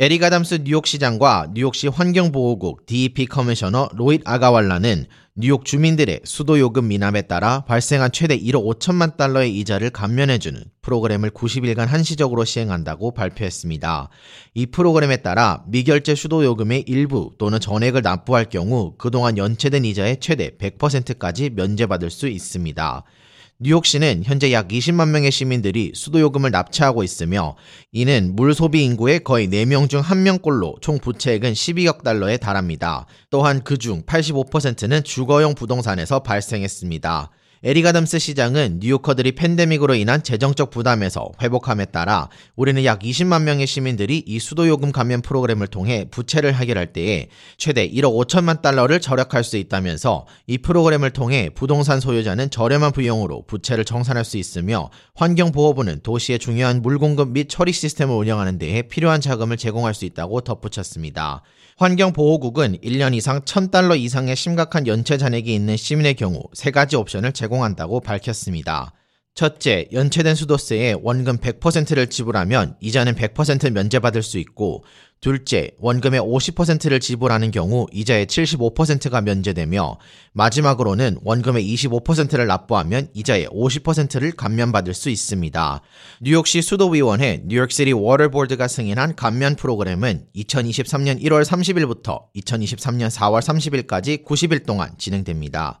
에릭 아담스 뉴욕시장과 뉴욕시 환경보호국 DEP commissioner 로힛 아가왈라는 뉴욕 주민들의 수도 요금 미납에 따라 발생한 최대 1억 5천만 달러의 이자를 감면해주는 프로그램을 90일간 한시적으로 시행한다고 발표했습니다. 이 프로그램에 따라 미결제 수도 요금의 일부 또는 전액을 납부할 경우 그동안 연체된 이자의 최대 100%까지 면제받을 수 있습니다. 뉴욕시는 현재 약 20만 명의 시민들이 수도 요금을 납치하고 있으며 이는 물 소비 인구의 거의 4명 중 1명꼴로 총 부채액은 12억 달러에 달합니다. 또한 그중 85%는 주거용 부동산에서 발생했습니다. 에리 가담스 시장은 뉴요커들이 팬데믹으로 인한 재정적 부담에서 회복함에 따라 우리는 약 20만 명의 시민들이 이 수도요금 감면 프로그램을 통해 부채를 해결할 때에 최대 1억 5천만 달러를 절약할 수 있다면서 이 프로그램을 통해 부동산 소유자는 저렴한 비용으로 부채를 정산할 수 있으며 환경보호부는 도시의 중요한 물 공급 및 처리 시스템을 운영하는 데에 필요한 자금을 제공할 수 있다고 덧붙였습니다. 환경보호국은 1년 이상 1000달러 이상의 심각한 연체 잔액이 있는 시민의 경우 세 가지 옵션을 제공 한다고 밝혔습니다. 첫째, 연체된 수도세에 원금 100%를 지불하면 이자는 100% 면제받을 수 있고, 둘째, 원금의 50%를 지불하는 경우 이자의 75%가 면제되며, 마지막으로는 원금의 25%를 납부하면 이자의 50%를 감면받을 수 있습니다. 뉴욕시 수도위원회 뉴욕시티 워터보드가 승인한 감면 프로그램은 2023년 1월 30일부터 2023년 4월 30일까지 90일 동안 진행됩니다.